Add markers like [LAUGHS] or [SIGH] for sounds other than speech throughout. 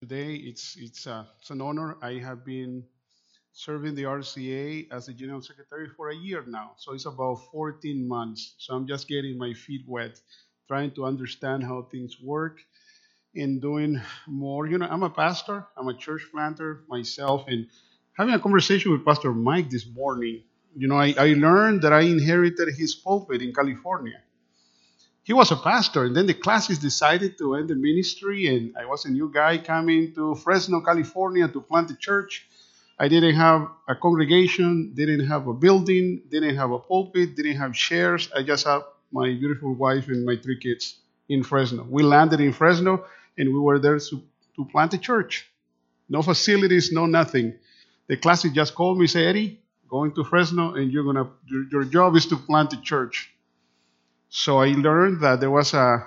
Today, it's it's uh, it's an honor. I have been serving the RCA as the general secretary for a year now, so it's about 14 months. So I'm just getting my feet wet, trying to understand how things work, and doing more. You know, I'm a pastor. I'm a church planter myself, and having a conversation with Pastor Mike this morning. You know, I, I learned that I inherited his pulpit in California he was a pastor and then the classes decided to end the ministry and i was a new guy coming to fresno california to plant a church. I didn't have a congregation didn't have a building didn't have a pulpit didn't have chairs i just had my beautiful wife and my three kids in fresno. We landed in fresno and we were there to, to plant a church. No facilities no nothing. The classes just called me say eddie going to fresno and you're gonna your, your job is to plant a church so I learned that there was a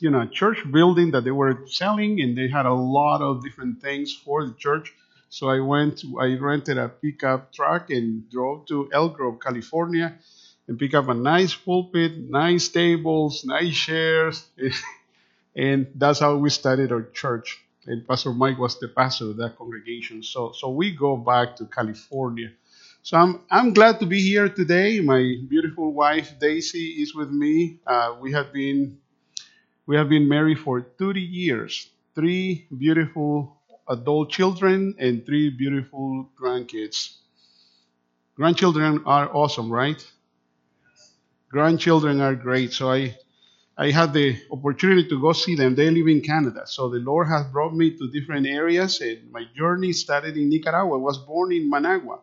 you know church building that they were selling, and they had a lot of different things for the church. So I went, I rented a pickup truck and drove to Elk Grove, California, and pick up a nice pulpit, nice tables, nice chairs, [LAUGHS] and that's how we started our church. And Pastor Mike was the pastor of that congregation. So so we go back to California so I'm, I'm glad to be here today. My beautiful wife Daisy is with me. Uh, we have been we have been married for 30 years. Three beautiful adult children and three beautiful grandkids. Grandchildren are awesome, right? Grandchildren are great. So I I had the opportunity to go see them. They live in Canada. So the Lord has brought me to different areas and my journey started in Nicaragua. I was born in Managua.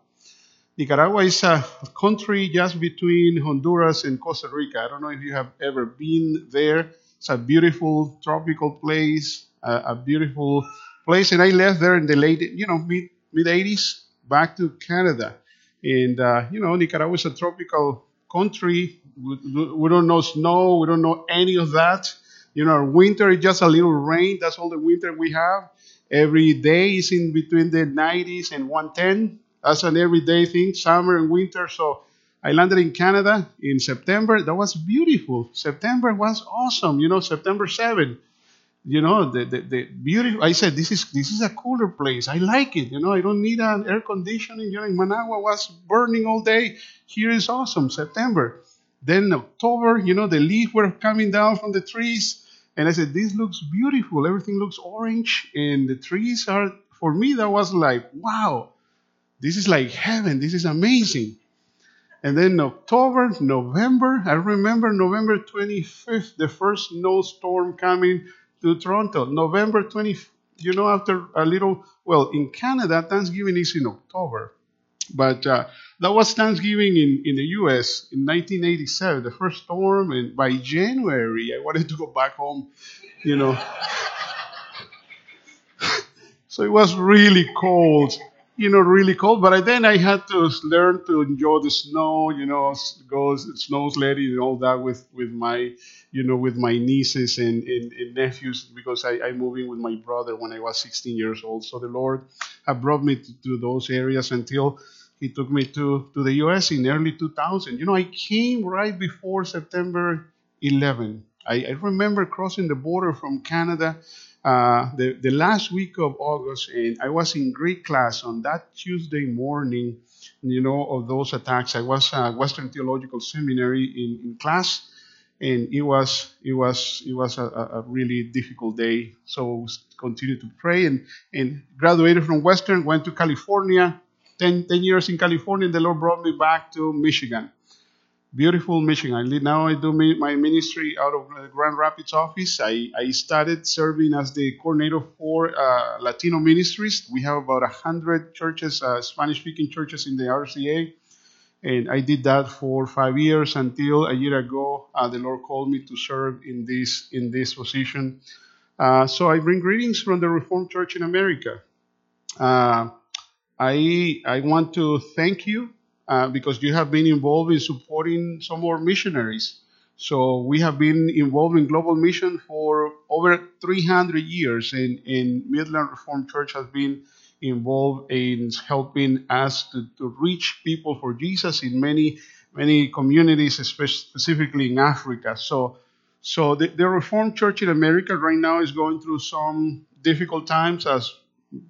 Nicaragua is a country just between Honduras and Costa Rica. I don't know if you have ever been there. It's a beautiful tropical place, a, beautiful place. And I left there in the late, you know, mid mid 80s, back to Canada. And uh, you know, Nicaragua is a tropical country. We, we don't know snow. We don't know any of that. You know, winter is just a little rain. That's all the winter we have. Every day is in between the 90s and 110 that's an everyday thing, summer and winter. So I landed in Canada in September. That was beautiful. September was awesome. You know, September 7. You know, the, the, the beautiful. I said, this is this is a cooler place. I like it. You know, I don't need an air conditioning. You know, in Managua was burning all day. Here is awesome. September. Then October, you know, the leaves were coming down from the trees. And I said, this looks beautiful. Everything looks orange. And the trees are, for me, that was like, wow this is like heaven. This is amazing. And then October, November, I remember November 25th, the first snowstorm coming to Toronto. November 20th, you know, after a little, well, in Canada, Thanksgiving is in October. But uh, that was Thanksgiving in, in the US in 1987, the first storm. And by January, I wanted to go back home, you know. [LAUGHS] so it was really cold you know, really cold. But then I had to learn to enjoy the snow, you know, go snow sledding and all that with, with my, you know, with my nieces and, and, and nephews because I, I moved in with my brother when I was 16 years old. So the Lord had brought me to, to those areas until He took me to, to the U.S. in early 2000. You know, I came right before September 11. I, I remember crossing the border from Canada uh, the, the last week of August, and I was in Greek class on that Tuesday morning, you know, of those attacks. I was at Western Theological Seminary in, in class, and it was it was it was a, a really difficult day. So continued to pray and, and graduated from Western, went to California, 10, 10 years in California, and the Lord brought me back to Michigan beautiful Michigan. Now I do my ministry out of the Grand Rapids office. I, I started serving as the coordinator for uh, Latino ministries. We have about 100 churches, uh, Spanish speaking churches in the RCA. And I did that for five years until a year ago, uh, the Lord called me to serve in this in this position. Uh, so I bring greetings from the Reformed Church in America. Uh, I I want to thank you uh, because you have been involved in supporting some more missionaries. So we have been involved in global mission for over 300 years, and, and Midland Reformed Church has been involved in helping us to, to reach people for Jesus in many many communities, specifically in Africa. So so the, the Reformed Church in America right now is going through some difficult times, as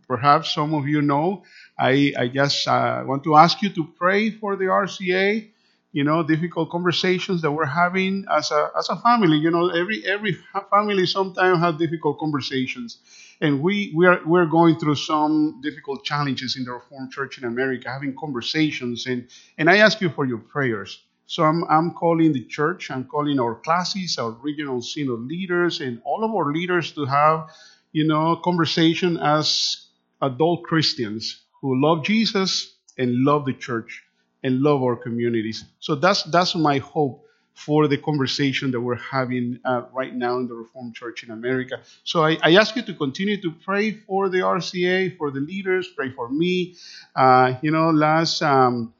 perhaps some of you know. I, I just uh, want to ask you to pray for the RCA. You know, difficult conversations that we're having as a as a family. You know, every every family sometimes have difficult conversations, and we we are we're going through some difficult challenges in the Reformed Church in America, having conversations, and and I ask you for your prayers. So I'm, I'm calling the church, I'm calling our classes, our regional synod leaders, and all of our leaders to have, you know, conversation as adult Christians who love Jesus and love the church and love our communities. So that's that's my hope for the conversation that we're having uh, right now in the Reformed Church in America. So I, I, ask you to continue to pray for the RCA, for the leaders, pray for me. Uh, you know, last um,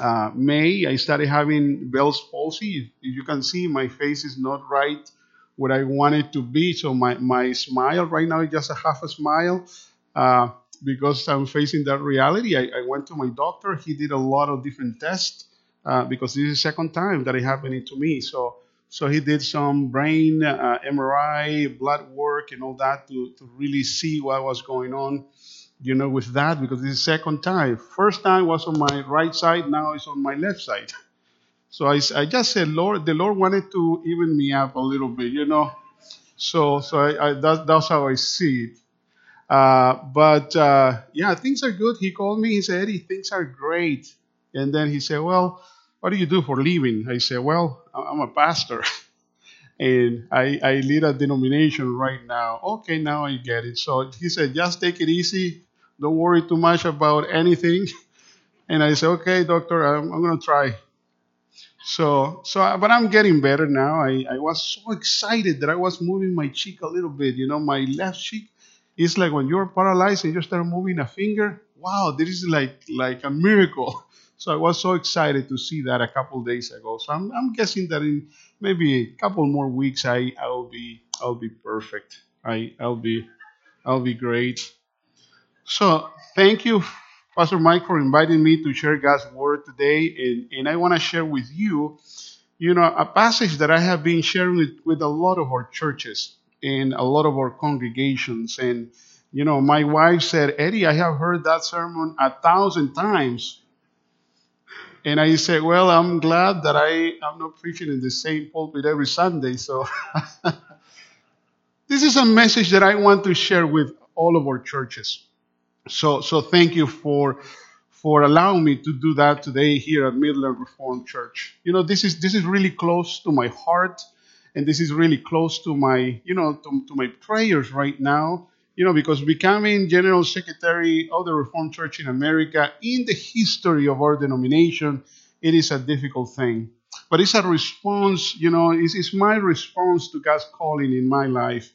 uh, May, I started having Bell's palsy. You can see, my face is not right what I want it to be. So my, my smile right now is just a half a smile uh, because I'm facing that reality. I, I, went to my doctor. He did a lot of different tests uh, because this is the second time that it happened to me. So so he did some brain uh, MRI, blood work, and all that to, to really see what was going on you know, with that because this is second time. First time was on my right side, now it's on my left side. [LAUGHS] So I, I just said, Lord, the Lord wanted to even me up a little bit, you know. So so I, I that, that's how I see it. Uh, but uh, yeah, things are good. He called me. He said, Eddie, things are great. And then he said, Well, what do you do for living? I said, Well, I'm a pastor. [LAUGHS] and I, I lead a denomination right now. Okay, now I get it. So he said, just take it easy. Don't worry too much about anything. [LAUGHS] And I said, okay, doctor, I'm, I'm going to try. So, so, uh, but I'm getting better now. I, I was so excited that I was moving my cheek a little bit. You know, my left cheek is like when you're paralyzed and you start moving a finger. Wow, this is like like a miracle. [LAUGHS] So I was so excited to see that a couple days ago. So I'm, I'm guessing that in maybe a couple more weeks, I I'll be I'll be perfect. I I'll be I'll be great. So thank you, Pastor Mike, for inviting me to share God's word today. And, and I want to share with you, you know, a passage that I have been sharing with, with a lot of our churches and a lot of our congregations. And, you know, my wife said, Eddie, I have heard that sermon a thousand times. And I said, Well, I'm glad that I am not preaching in the same pulpit every Sunday. So [LAUGHS] this is a message that I want to share with all of our churches. So, so thank you for for allowing me to do that today here at Midland Reformed Church. You know, this is this is really close to my heart, and this is really close to my you know to, to my prayers right now. You know, because becoming general secretary of the Reformed Church in America in the history of our denomination, it is a difficult thing. But it's a response, you know, it's, it's my response to God's calling in my life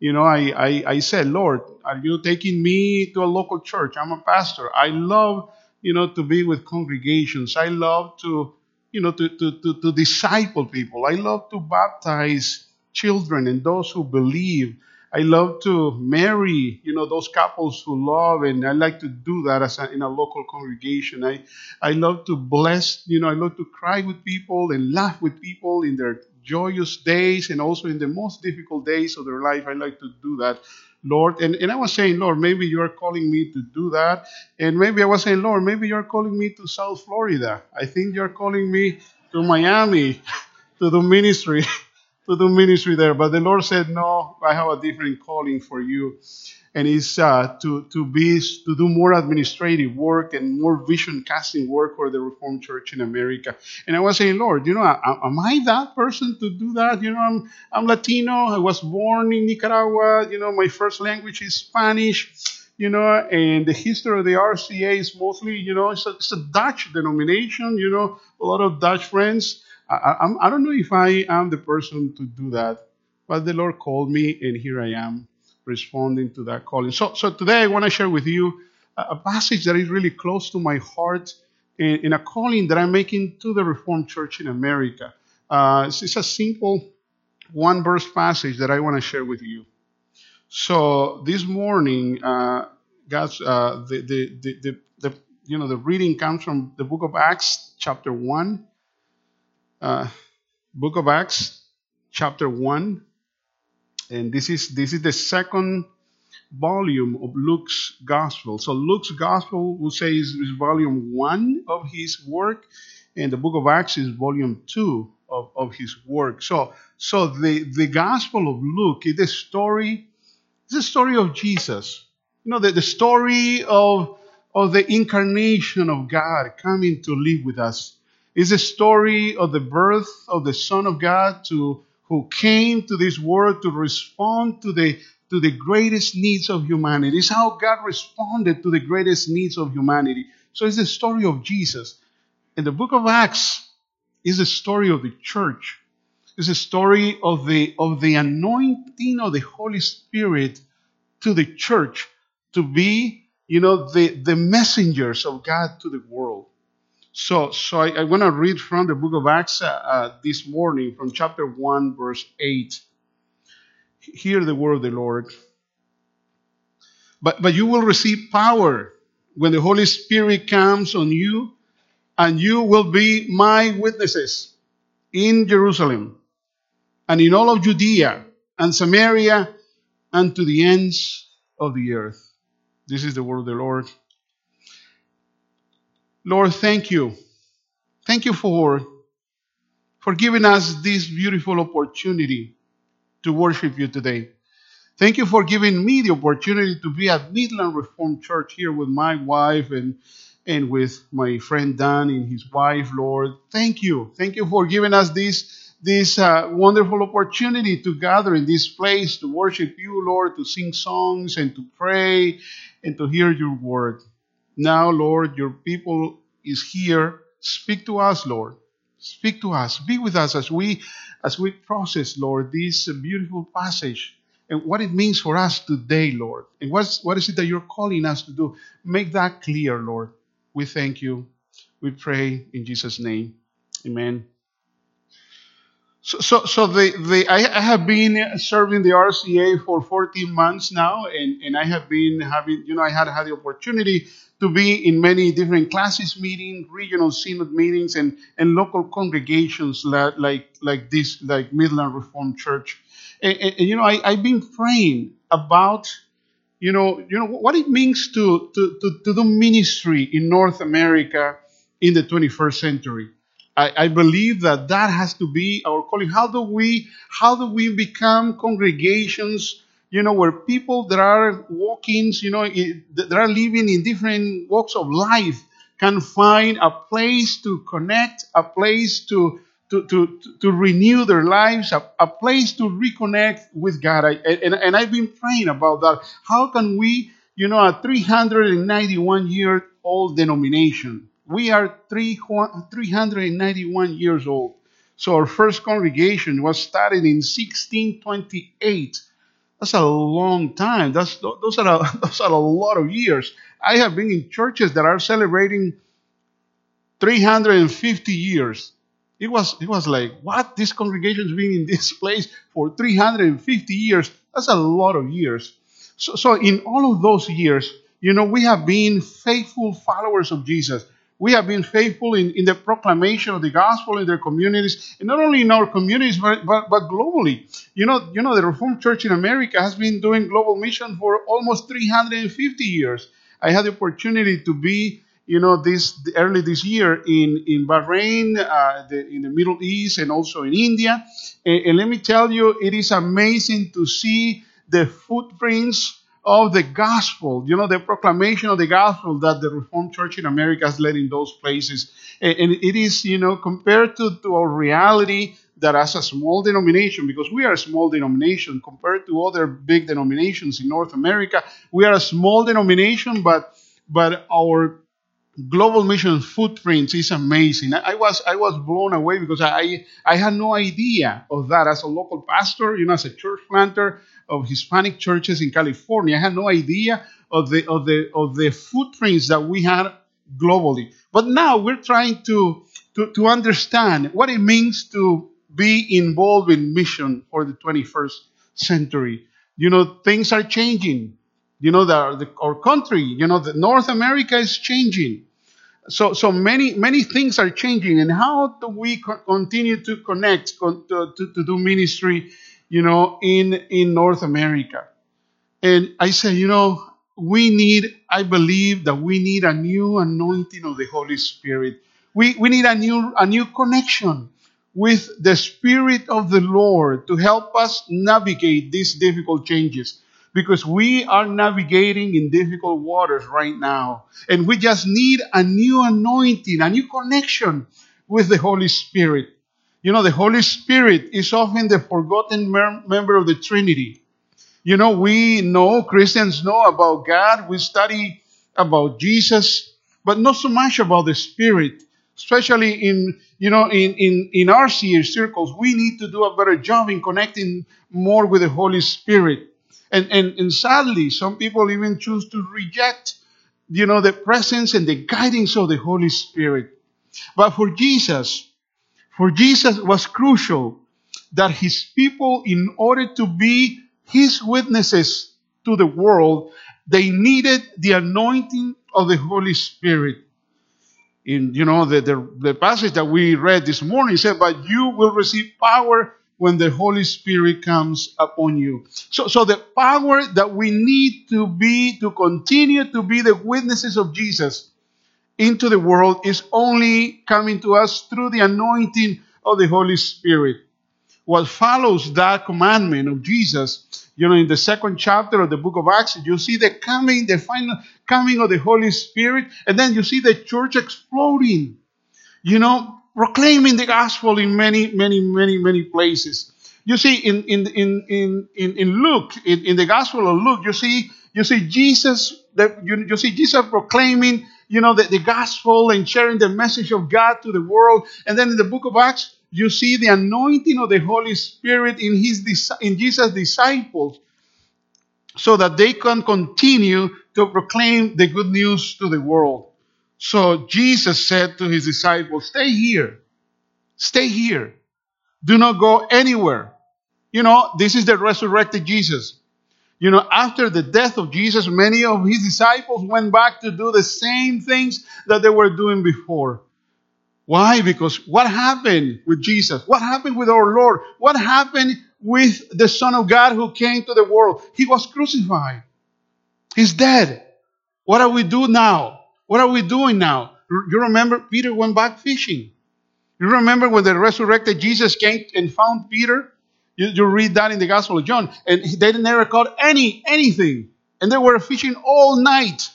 you know, I, I, I said, Lord, are you taking me to a local church? I'm a pastor. I love, you know, to be with congregations. I love to, you know, to, to, to, to disciple people. I love to baptize children and those who believe. I love to marry, you know, those couples who love, and I like to do that as a, in a local congregation. I, I love to bless, you know, I love to cry with people and laugh with people in their joyous days and also in the most difficult days of their life. I like to do that, Lord. And, and I was saying, Lord, maybe you're calling me to do that. And maybe I was saying, Lord, maybe you're calling me to South Florida. I think you're calling me to Miami [LAUGHS] to do ministry. [LAUGHS] to do ministry there. But the Lord said, No, I have a different calling for you and it's uh, to to be to do more administrative work and more vision casting work for the Reformed Church in America. And I was saying, Lord, you know, am I that person to do that? You know, I'm I'm Latino. I was born in Nicaragua. You know, my first language is Spanish. You know, and the history of the RCA is mostly, you know, it's a, it's a Dutch denomination. You know, a lot of Dutch friends. I, I'm, I don't know if I am the person to do that, but the Lord called me, and here I am responding to that calling. So, so today I want to share with you a passage that is really close to my heart in, in a calling that I'm making to the Reformed Church in America. Uh, it's, it's, a simple one verse passage that I want to share with you. So this morning, uh, God's uh, the, the, the, the, you know the reading comes from the book of Acts, chapter one. Uh, book of Acts, chapter one, and this is this is the second volume of Luke's gospel. So Luke's gospel, we'll say, is, is volume one of his work, and the book of Acts is volume two of, of his work. So, so the, the gospel of Luke is the story, the story of Jesus. You know, the, the story of, of the incarnation of God coming to live with us. It's a story of the birth of the Son of God to who came to this world to respond to the to the greatest needs of humanity. It's how God responded to the greatest needs of humanity. So it's the story of Jesus. And the book of Acts is the story of the church. It's the story of the of the anointing of the Holy Spirit to the church to be, you know, the, the messengers of God to the world. So, so I, I want to read from the book of Acts uh, uh, this morning from chapter 1, verse 8. Hear the word of the Lord. But, but you will receive power when the Holy Spirit comes on you, and you will be my witnesses in Jerusalem and in all of Judea and Samaria and to the ends of the earth. This is the word of the Lord. Lord, thank you. Thank you for, for giving us this beautiful opportunity to worship you today. Thank you for giving me the opportunity to be at Midland Reformed Church here with my wife and, and with my friend Dan and his wife, Lord. Thank you. Thank you for giving us this, this uh, wonderful opportunity to gather in this place to worship you, Lord, to sing songs and to pray and to hear your word. Now, Lord, your people is here. Speak to us, Lord. Speak to us. Be with us as we as we process, Lord, this beautiful passage and what it means for us today, Lord. And what's, what is it that you're calling us to do? Make that clear, Lord. We thank you. We pray in Jesus' name. Amen. So, so, so the, the, I, have been serving the RCA for 14 months now, and, and I have been having, you know, I had had the opportunity to be in many different classes meetings, regional synod meetings, and, and local congregations like, like, like this, like Midland Reformed Church. And, and, and you know, I, I've been praying about, you know, you know what it means to, to, to, to do ministry in North America in the 21st century. I, I, believe that that has to be our calling. How do we how do we become congregations? You know, where people that are walk-ins, you know, that are living in different walks of life can find a place to connect, a place to to, to, to renew their lives, a, a place to reconnect with God. I, and, and I've been praying about that. How can we, you know, a 391 year old denomination, we are 391 years old. So our first congregation was started in 1628. That's a long time. That's those are a, [LAUGHS] those are a lot of years. I have been in churches that are celebrating 350 years. It was it was like what this congregation's been in this place for 350 years. That's a lot of years. So, so in all of those years, you know, we have been faithful followers of Jesus. We have been faithful in, in the proclamation of the gospel in their communities, and not only in our communities, but, but, but globally. You know, you know, the Reformed Church in America has been doing global mission for almost 350 years. I had the opportunity to be, you know, this early this year in in Bahrain, uh, the, in the Middle East, and also in India. And, and let me tell you, it is amazing to see the footprints of the gospel, you know, the proclamation of the gospel that the Reformed Church in America has led in those places. And, it is, you know, compared to, to our reality that as a small denomination, because we are a small denomination compared to other big denominations in North America, we are a small denomination, but but our global mission footprint is amazing. I was I was blown away because I I had no idea of that as a local pastor, you know, as a church planter of Hispanic churches in California. I had no idea of the of the of the footprints that we had globally. But now we're trying to to, to understand what it means to be involved in mission for the 21st century. You know, things are changing. You know, the, our country, you know, the North America is changing. So, so many, many things are changing. And how do we co- continue to connect, to, to, to do ministry you know, in, in North America. And I said, you know, we need, I believe that we need a new anointing of the Holy Spirit. We, we need a new, a new connection with the Spirit of the Lord to help us navigate these difficult changes because we are navigating in difficult waters right now. And we just need a new anointing, a new connection with the Holy Spirit. You know, the Holy Spirit is often the forgotten member of the Trinity. You know, we know, Christians know about God, we study about Jesus, but not so much about the Spirit. Especially in, you know, in, in, in our circles, we need to do a better job in connecting more with the Holy Spirit. And, and, and sadly, some people even choose to reject, you know, the presence and the guidance of the Holy Spirit. But for Jesus, for Jesus was crucial that his people, in order to be his witnesses to the world, they needed the anointing of the Holy Spirit. In you know the, the, the passage that we read this morning said, But you will receive power when the Holy Spirit comes upon you. So, so the power that we need to be, to continue to be the witnesses of Jesus into the world is only coming to us through the anointing of the Holy Spirit. What follows that commandment of Jesus, you know, in the second chapter of the book of Acts, you see the coming, the final coming of the Holy Spirit, and then you see the church exploding. You know, proclaiming the gospel in many, many, many, many places. You see, in in in in in, in Luke, in, in the Gospel of Luke, you see you see Jesus you, you see Jesus proclaiming, you know, the, the gospel and sharing the message of God to the world. And then in the book of Acts, you see the anointing of the Holy Spirit in his in Jesus' disciples, so that they can continue to proclaim the good news to the world. So Jesus said to his disciples, Stay here. Stay here. Do not go anywhere. You know, this is the resurrected Jesus. You know, after the death of Jesus, many of his disciples went back to do the same things that they were doing before. Why? Because what happened with Jesus? What happened with our Lord? What happened with the Son of God who came to the world? He was crucified. He's dead. What are we do now? What are we doing now? You remember Peter went back fishing. You remember when the resurrected Jesus came and found Peter? You, you read that in the Gospel of John, and they didn't never caught any anything, and they were fishing all night.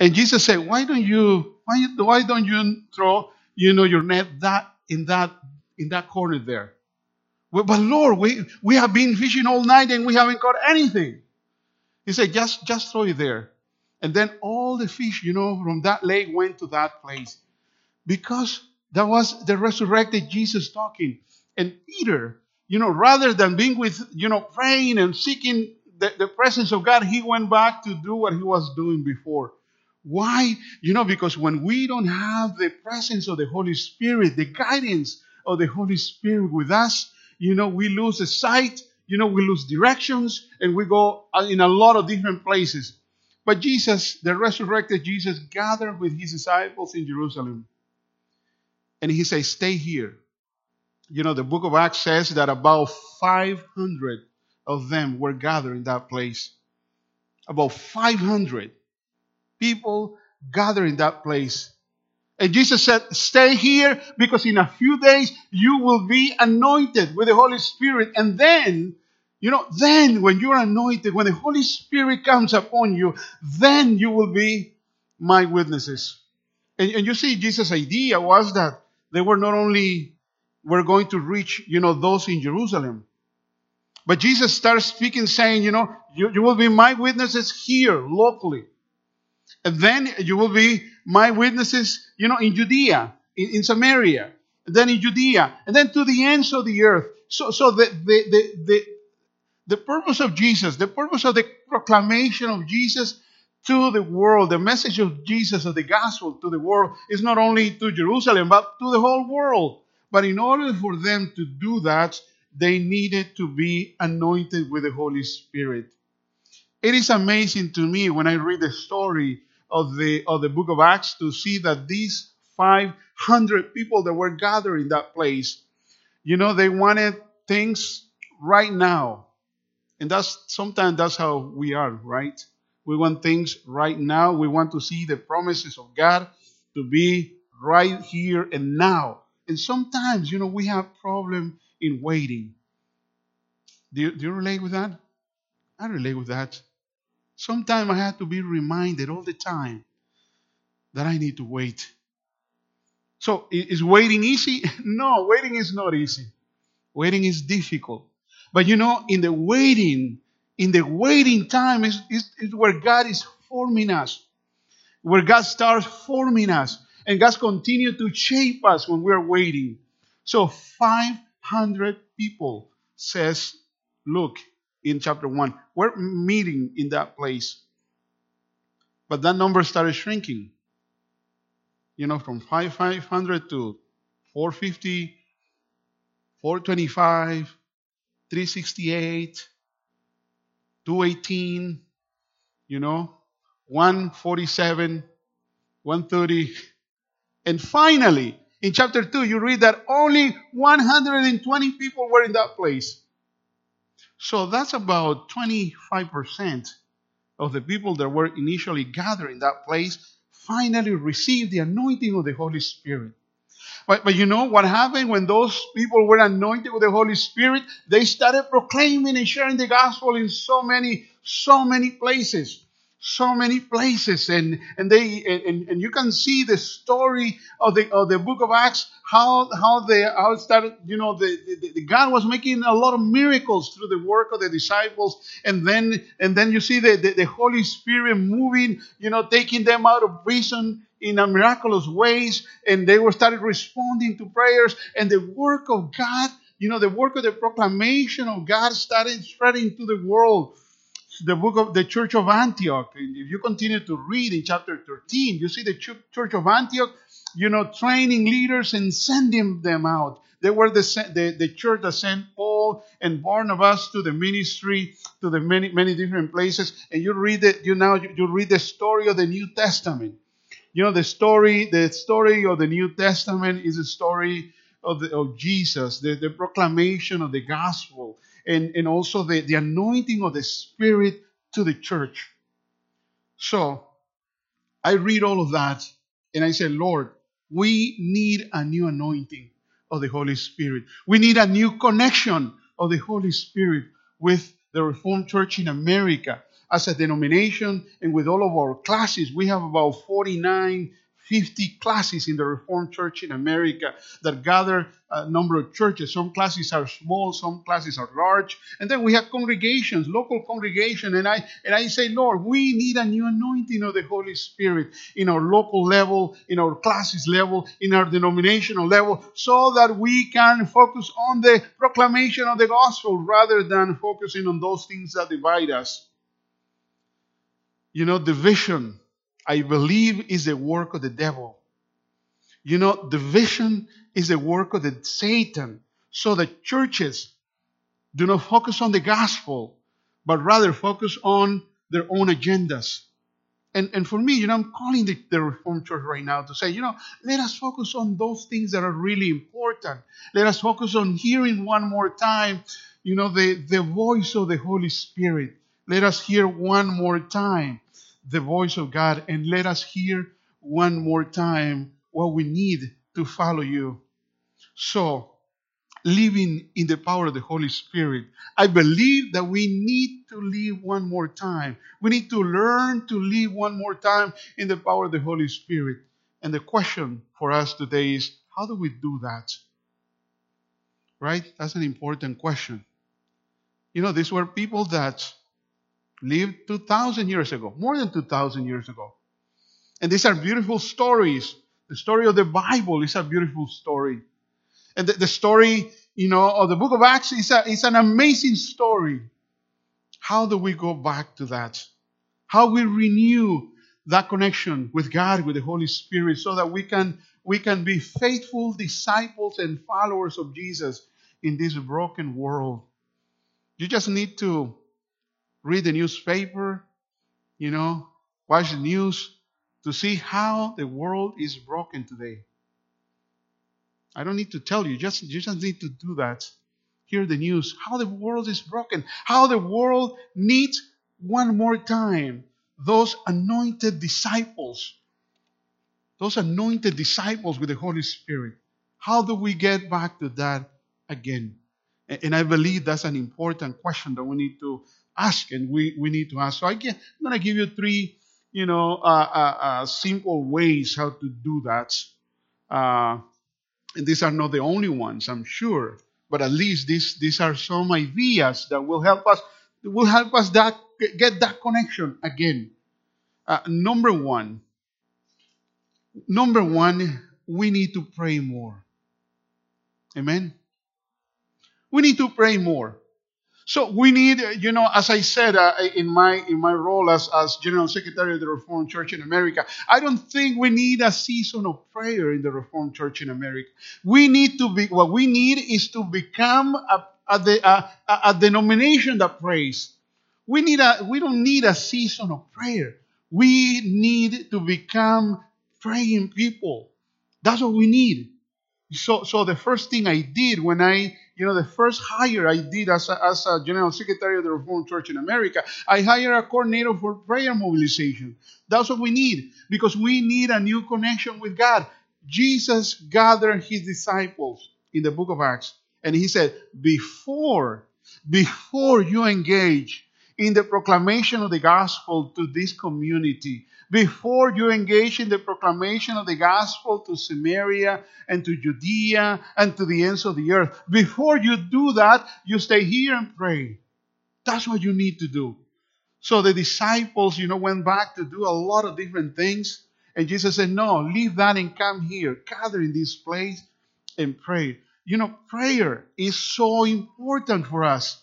And Jesus said, "Why don't you why, why don't you throw you know your net that in that in that corner there?" Well, but Lord, we we have been fishing all night and we haven't caught anything. He said, "Just just throw it there." And then all the fish, you know, from that lake went to that place. Because that was the resurrected Jesus talking. And Peter, you know, rather than being with, you know, praying and seeking the, the presence of God, he went back to do what he was doing before. Why? You know, because when we don't have the presence of the Holy Spirit, the guidance of the Holy Spirit with us, you know, we lose the sight, you know, we lose directions, and we go uh, in a lot of different places. But Jesus, the resurrected Jesus, gathered with his disciples in Jerusalem. And he says, Stay here. You know, the book of Acts says that about 500 of them were gathered in that place. About 500 people gathered in that place. And Jesus said, Stay here because in a few days you will be anointed with the Holy Spirit. And then you know, then when you're anointed, when the Holy Spirit comes upon you, then you will be my witnesses. And, and you see, Jesus' idea was that they were not only were going to reach, you know, those in Jerusalem, but Jesus starts speaking, saying, you know, you, you will be my witnesses here locally. And then you will be my witnesses, you know, in Judea, in, in Samaria, then in Judea, and then to the ends of the earth. So, so the, the, the, the the purpose of Jesus, the purpose of the proclamation of Jesus to the world, the message of Jesus of the gospel to the world is not only to Jerusalem, but to the whole world. But in order for them to do that, they needed to be anointed with the Holy Spirit. It is amazing to me when I read the story of the, of the book of Acts to see that these 500 people that were gathered in that place, you know, they wanted things right now. And that's sometimes that's how we are, right? We want things right now. We want to see the promises of God to be right here and now. And sometimes, you know, we have problem in waiting. Do you, do you relate with that? I relate with that. Sometimes I have to be reminded all the time that I need to wait. So, is waiting easy? [LAUGHS] No, waiting is not easy. Waiting is difficult. But you know, in the waiting, in the waiting time is, is, is where God is forming us, where God starts forming us, and God continues to shape us when we're waiting. So 500 people says, look, in chapter 1, we're meeting in that place. But that number started shrinking. You know, from 500 to 450, 425, 368, 218, you know, 147, 130. [LAUGHS] And finally, in chapter 2, you read that only 120 people were in that place. So that's about 25% of the people that were initially gathered in that place finally received the anointing of the Holy Spirit. But, but you know what happened when those people were anointed with the Holy Spirit? They started proclaiming and sharing the gospel in so many, so many places so many places and and they and, and you can see the story of the of the book of acts how how they how started you know the, the, the, god was making a lot of miracles through the work of the disciples and then and then you see the, the, the holy spirit moving you know taking them out of prison in miraculous ways and they were started responding to prayers and the work of god you know the work of the proclamation of god started spreading to the world the book of the church of Antioch. And if you continue to read in chapter 13, you see the church of Antioch, you know, training leaders and sending them out. They were the, the, the church that sent Paul and Barnabas to the ministry to the many many different places. And you read it, you now you read the story of the New Testament. You know the story, the story of the New Testament is a story of, the, of Jesus, the, the proclamation of the gospel and, and also the, the anointing of the Spirit to the church. So I read all of that and I said, Lord, we need a new anointing of the Holy Spirit. We need a new connection of the Holy Spirit with the Reformed Church in America as a denomination and with all of our classes. We have about 49 50 classes in the Reformed Church in America that gather a number of churches. Some classes are small, some classes are large. And then we have congregations, local congregation. And I and I say, Lord, we need a new anointing of the Holy Spirit in our local level, in our classes level, in our denominational level, so that we can focus on the proclamation of the gospel rather than focusing on those things that divide us. You know, division I believe is the work of the devil. You know, division is the work of the Satan. So the churches do not focus on the gospel, but rather focus on their own agendas. And, and for me, you know, I'm calling the, the Reformed Church right now to say, you know, let us focus on those things that are really important. Let us focus on hearing one more time, you know, the, the voice of the Holy Spirit. Let us hear one more time the voice of God and let us hear one more time what we need to follow you. So, living in the power of the Holy Spirit, I believe that we need to live one more time. We need to learn to live one more time in the power of the Holy Spirit. And the question for us today is how do we do that? Right? That's an important question. You know, these were people that lived 2,000 years ago, more than 2,000 years ago. And these are beautiful stories. The story of the Bible is a beautiful story. And the, the story, you know, of the book of Acts is, a, is an amazing story. How do we go back to that? How we renew that connection with God, with the Holy Spirit, so that we can we can be faithful disciples and followers of Jesus in this broken world. You just need to read the newspaper, you know, watch the news to see how the world is broken today. I don't need to tell you, just you just need to do that. hear the news how the world is broken, how the world needs one more time those anointed disciples, those anointed disciples with the Holy Spirit. How do we get back to that again? And I believe that's an important question that we need to ask and we, we need to ask. So I am going to give you three, you know, uh, uh, uh, simple ways how to do that. Uh, and these are not the only ones, I'm sure, but at least these, these are some ideas that will help us will help us that get that connection again. Uh, number one, number one, we need to pray more. Amen. We need to pray more. So we need, you know, as I said uh, in my in my role as, as General Secretary of the Reformed Church in America, I don't think we need a season of prayer in the Reformed Church in America. We need to be, what we need is to become a, a, a, a denomination that prays. We need a, we don't need a season of prayer. We need to become praying people. That's what we need. So, so the first thing I did when I you know, the first hire I did as a, as a general secretary of the Reformed Church in America, I hired a coordinator for prayer mobilization. That's what we need because we need a new connection with God. Jesus gathered his disciples in the book of Acts, and he said, Before, before you engage in the proclamation of the gospel to this community, before you engage in the proclamation of the gospel to Samaria and to Judea and to the ends of the earth. Before you do that, you stay here and pray. That's what you need to do. So the disciples, you know, went back to do a lot of different things. And Jesus said, No, leave that and come here. Gather in this place and pray. You know, prayer is so important for us.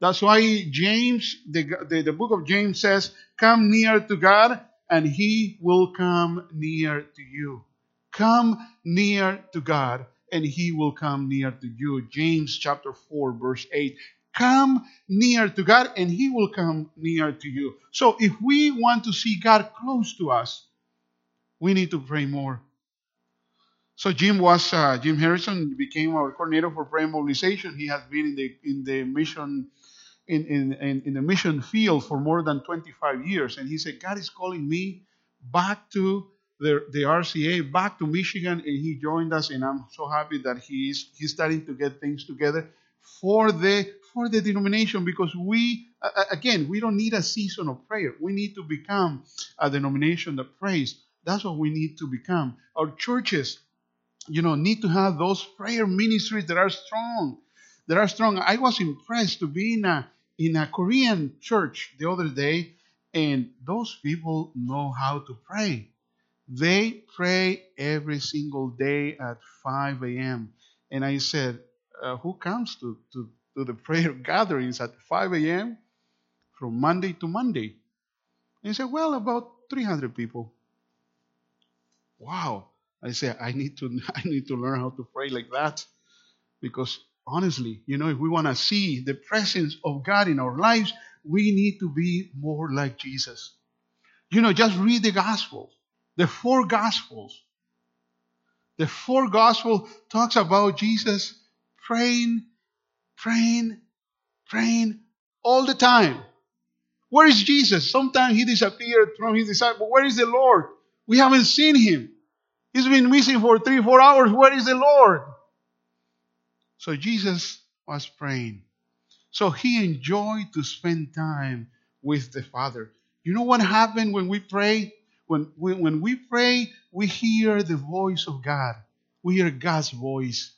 That's why James, the, the, the book of James says, Come near to God and he will come near to you. Come near to God, and he will come near to you. James chapter 4, verse 8. Come near to God, and he will come near to you. So if we want to see God close to us, we need to pray more. So Jim was uh, Jim Harrison became our coordinator for prayer mobilization. He has been in the in the mission in, in, in, the mission field for more than 25 years. And he said, God is calling me back to the, the RCA, back to Michigan. And he joined us. And I'm so happy that he is he's starting to get things together for the for the denomination because we again we don't need a season of prayer we need to become a denomination that prays that's what we need to become our churches you know need to have those prayer ministries that are strong that are strong i was impressed to be in a in a Korean church the other day, and those people know how to pray. They pray every single day at 5 a.m. And I said, uh, Who comes to, to, to the [LAUGHS] prayer gatherings at 5 a.m. from Monday to Monday? And he said, Well, about 300 people. Wow. I said, I need to [LAUGHS] I need to learn how to pray like that because honestly, you know, if we want to see the presence of God in our lives, we need to be more like Jesus. You know, just read the Gospels, the four Gospels. The four Gospels talks about Jesus praying, praying, praying all the time. Where is Jesus? Sometimes he disappeared from his disciples. Where is the Lord? We haven't seen him. He's been missing for three, four hours. Where is the Lord? So Jesus was praying. So he enjoyed to spend time with the Father. You know what happened when we pray? When, when, when we pray, we hear the voice of God. We hear God's voice.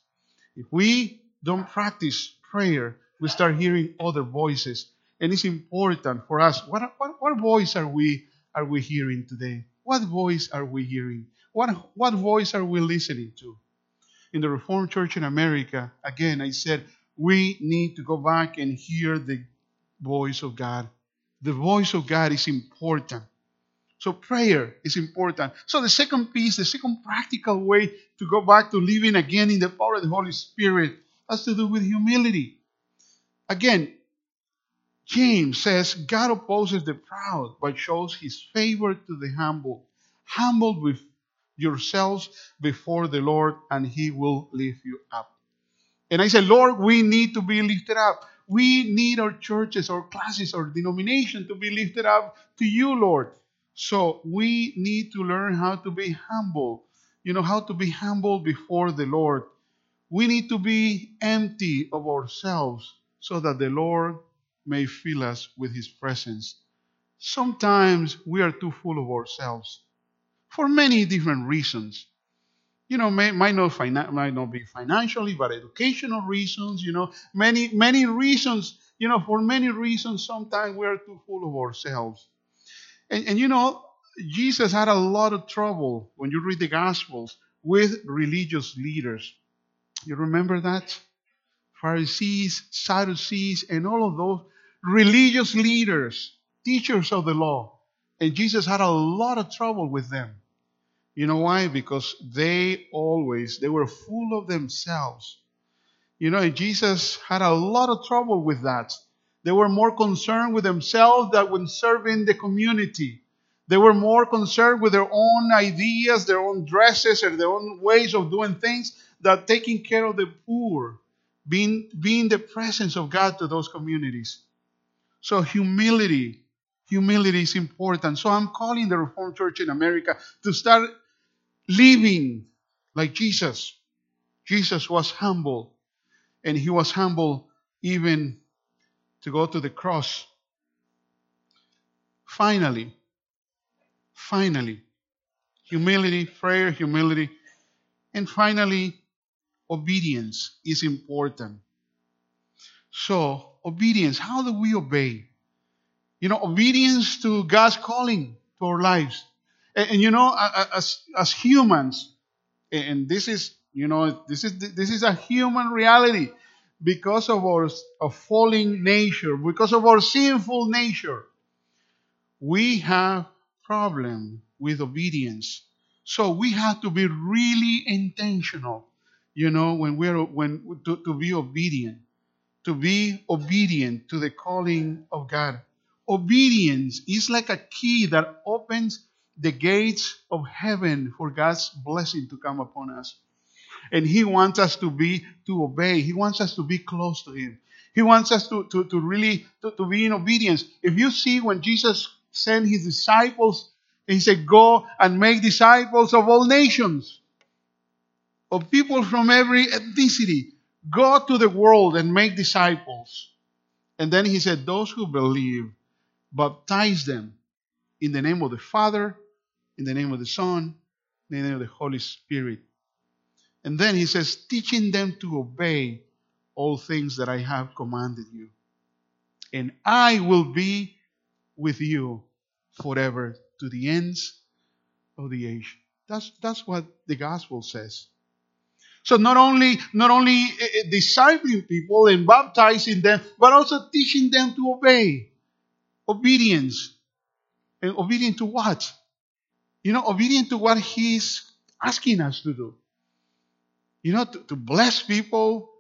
If we don't practice prayer, we start hearing other voices. And it's important for us. What, what, what voice are we are we hearing today? What voice are we hearing? What, what voice are we listening to? In the Reformed Church in America, again, I said, we need to go back and hear the voice of God. The voice of God is important. So prayer is important. So the second piece, the second practical way to go back to living again in the power of the Holy Spirit has to do with humility. Again, James says, God opposes the proud, but shows his favor to the humble. Humbled with yourselves before the Lord, and He will lift you up. And I said, Lord, we need to be lifted up. We need our churches, our classes, our denomination to be lifted up to you, Lord. So we need to learn how to be humble. You know, how to be humble before the Lord. We need to be empty of ourselves so that the Lord may fill us with His presence. Sometimes we are too full of ourselves for many different reasons. You know, may, might not might not be financially, but educational reasons. You know, many many reasons. You know, for many reasons, sometimes we are too full of ourselves. And, and you know, Jesus had a lot of trouble when you read the Gospels with religious leaders. You remember that? Pharisees, Sadducees, and all of those religious leaders, teachers of the law. And Jesus had a lot of trouble with them. You know why? Because they always, they were full of themselves. You know, Jesus had a lot of trouble with that. They were more concerned with themselves than with serving the community. They were more concerned with their own ideas, their own dresses, and their own ways of doing things than taking care of the poor, being, being the presence of God to those communities. So humility, humility is important. So I'm calling the Reformed Church in America to start living like Jesus. Jesus was humble, and he was humble even to go to the cross. Finally, finally, humility, prayer, humility, and finally, obedience is important. So, obedience, how do we obey? You know, obedience to God's calling to our lives. And, and you know, as, as humans, and this is, you know, this is, this is a human reality because of our of falling nature, because of our sinful nature, we have problem with obedience. So we have to be really intentional, you know, when we're when to, to be obedient, to be obedient to the calling of God. Obedience is like a key that opens the gates of heaven for God's blessing to come upon us. And He wants us to be, to obey. He wants us to be close to Him. He wants us to, to, to really, to, to be in obedience. If you see when Jesus sent His disciples, He said, go and make disciples of all nations, of people from every ethnicity. Go to the world and make disciples. And then He said, those who believe, baptize them in the name of the Father, in the name of the Son, in the name of the Holy Spirit. And then he says, teaching them to obey all things that I have commanded you. And I will be with you forever to the ends of the age. That's, that's what the gospel says. So not only not only uh, discipling people and baptizing them, but also teaching them to obey. Obedience. And obedient to what? You know, obedient to what He's asking us to do. You know, to, to bless people,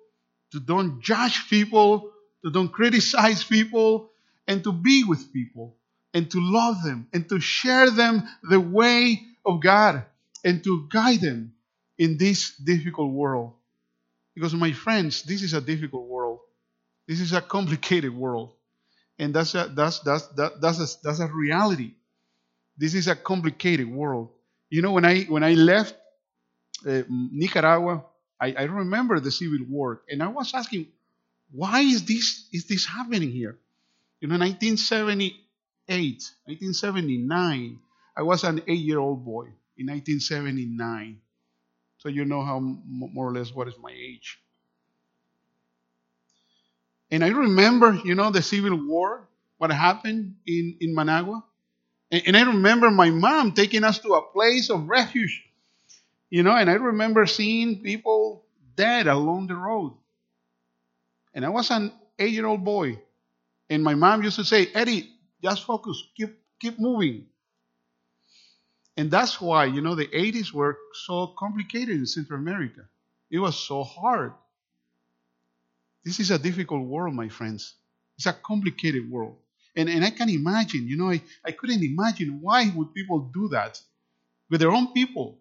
to don't judge people, to don't criticize people, and to be with people, and to love them, and to share them the way of God, and to guide them in this difficult world. Because, my friends, this is a difficult world. This is a complicated world. And that's a, that's, that's, that, that's, a, that's a reality. This is a complicated world. You know, when I, when I left uh, Nicaragua, I, I remember the Civil War, and I was asking, why is this is this happening here? You know, 1978, 1979, I was an eight-year-old boy in 1979. So you know how more or less what is my age. And I remember, you know, the Civil War, what happened in, in Managua. And, and I remember my mom taking us to a place of refuge you know, and I remember seeing people dead along the road. And I was an eight year old boy. And my mom used to say, Eddie, just focus, keep, keep moving. And that's why, you know, the 80s were so complicated in Central America. It was so hard. This is a difficult world, my friends. It's a complicated world. And, and I can imagine, you know, I, I couldn't imagine why would people do that with their own people.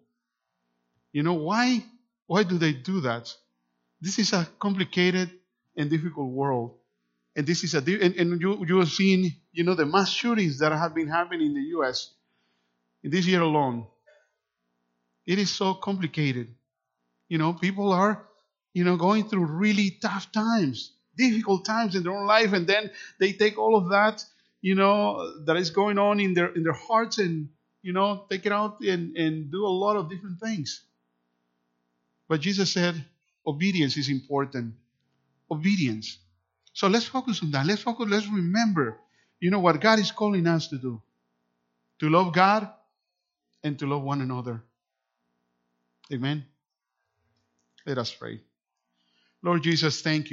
You know why? Why do they do that? This is a complicated and difficult world. And this is a and, and you you have seen, you know, the mass shootings that have been happening in the US in this year alone. It is so complicated. You know, people are, you know, going through really tough times, difficult times in their own life, and then they take all of that, you know, that is going on in their in their hearts and you know, take it out and, and do a lot of different things. But Jesus said obedience is important. Obedience. So let's focus on that. Let's focus, let's remember, you know, what God is calling us to do. To love God and to love one another. Amen. Let us pray. Lord Jesus, thank you.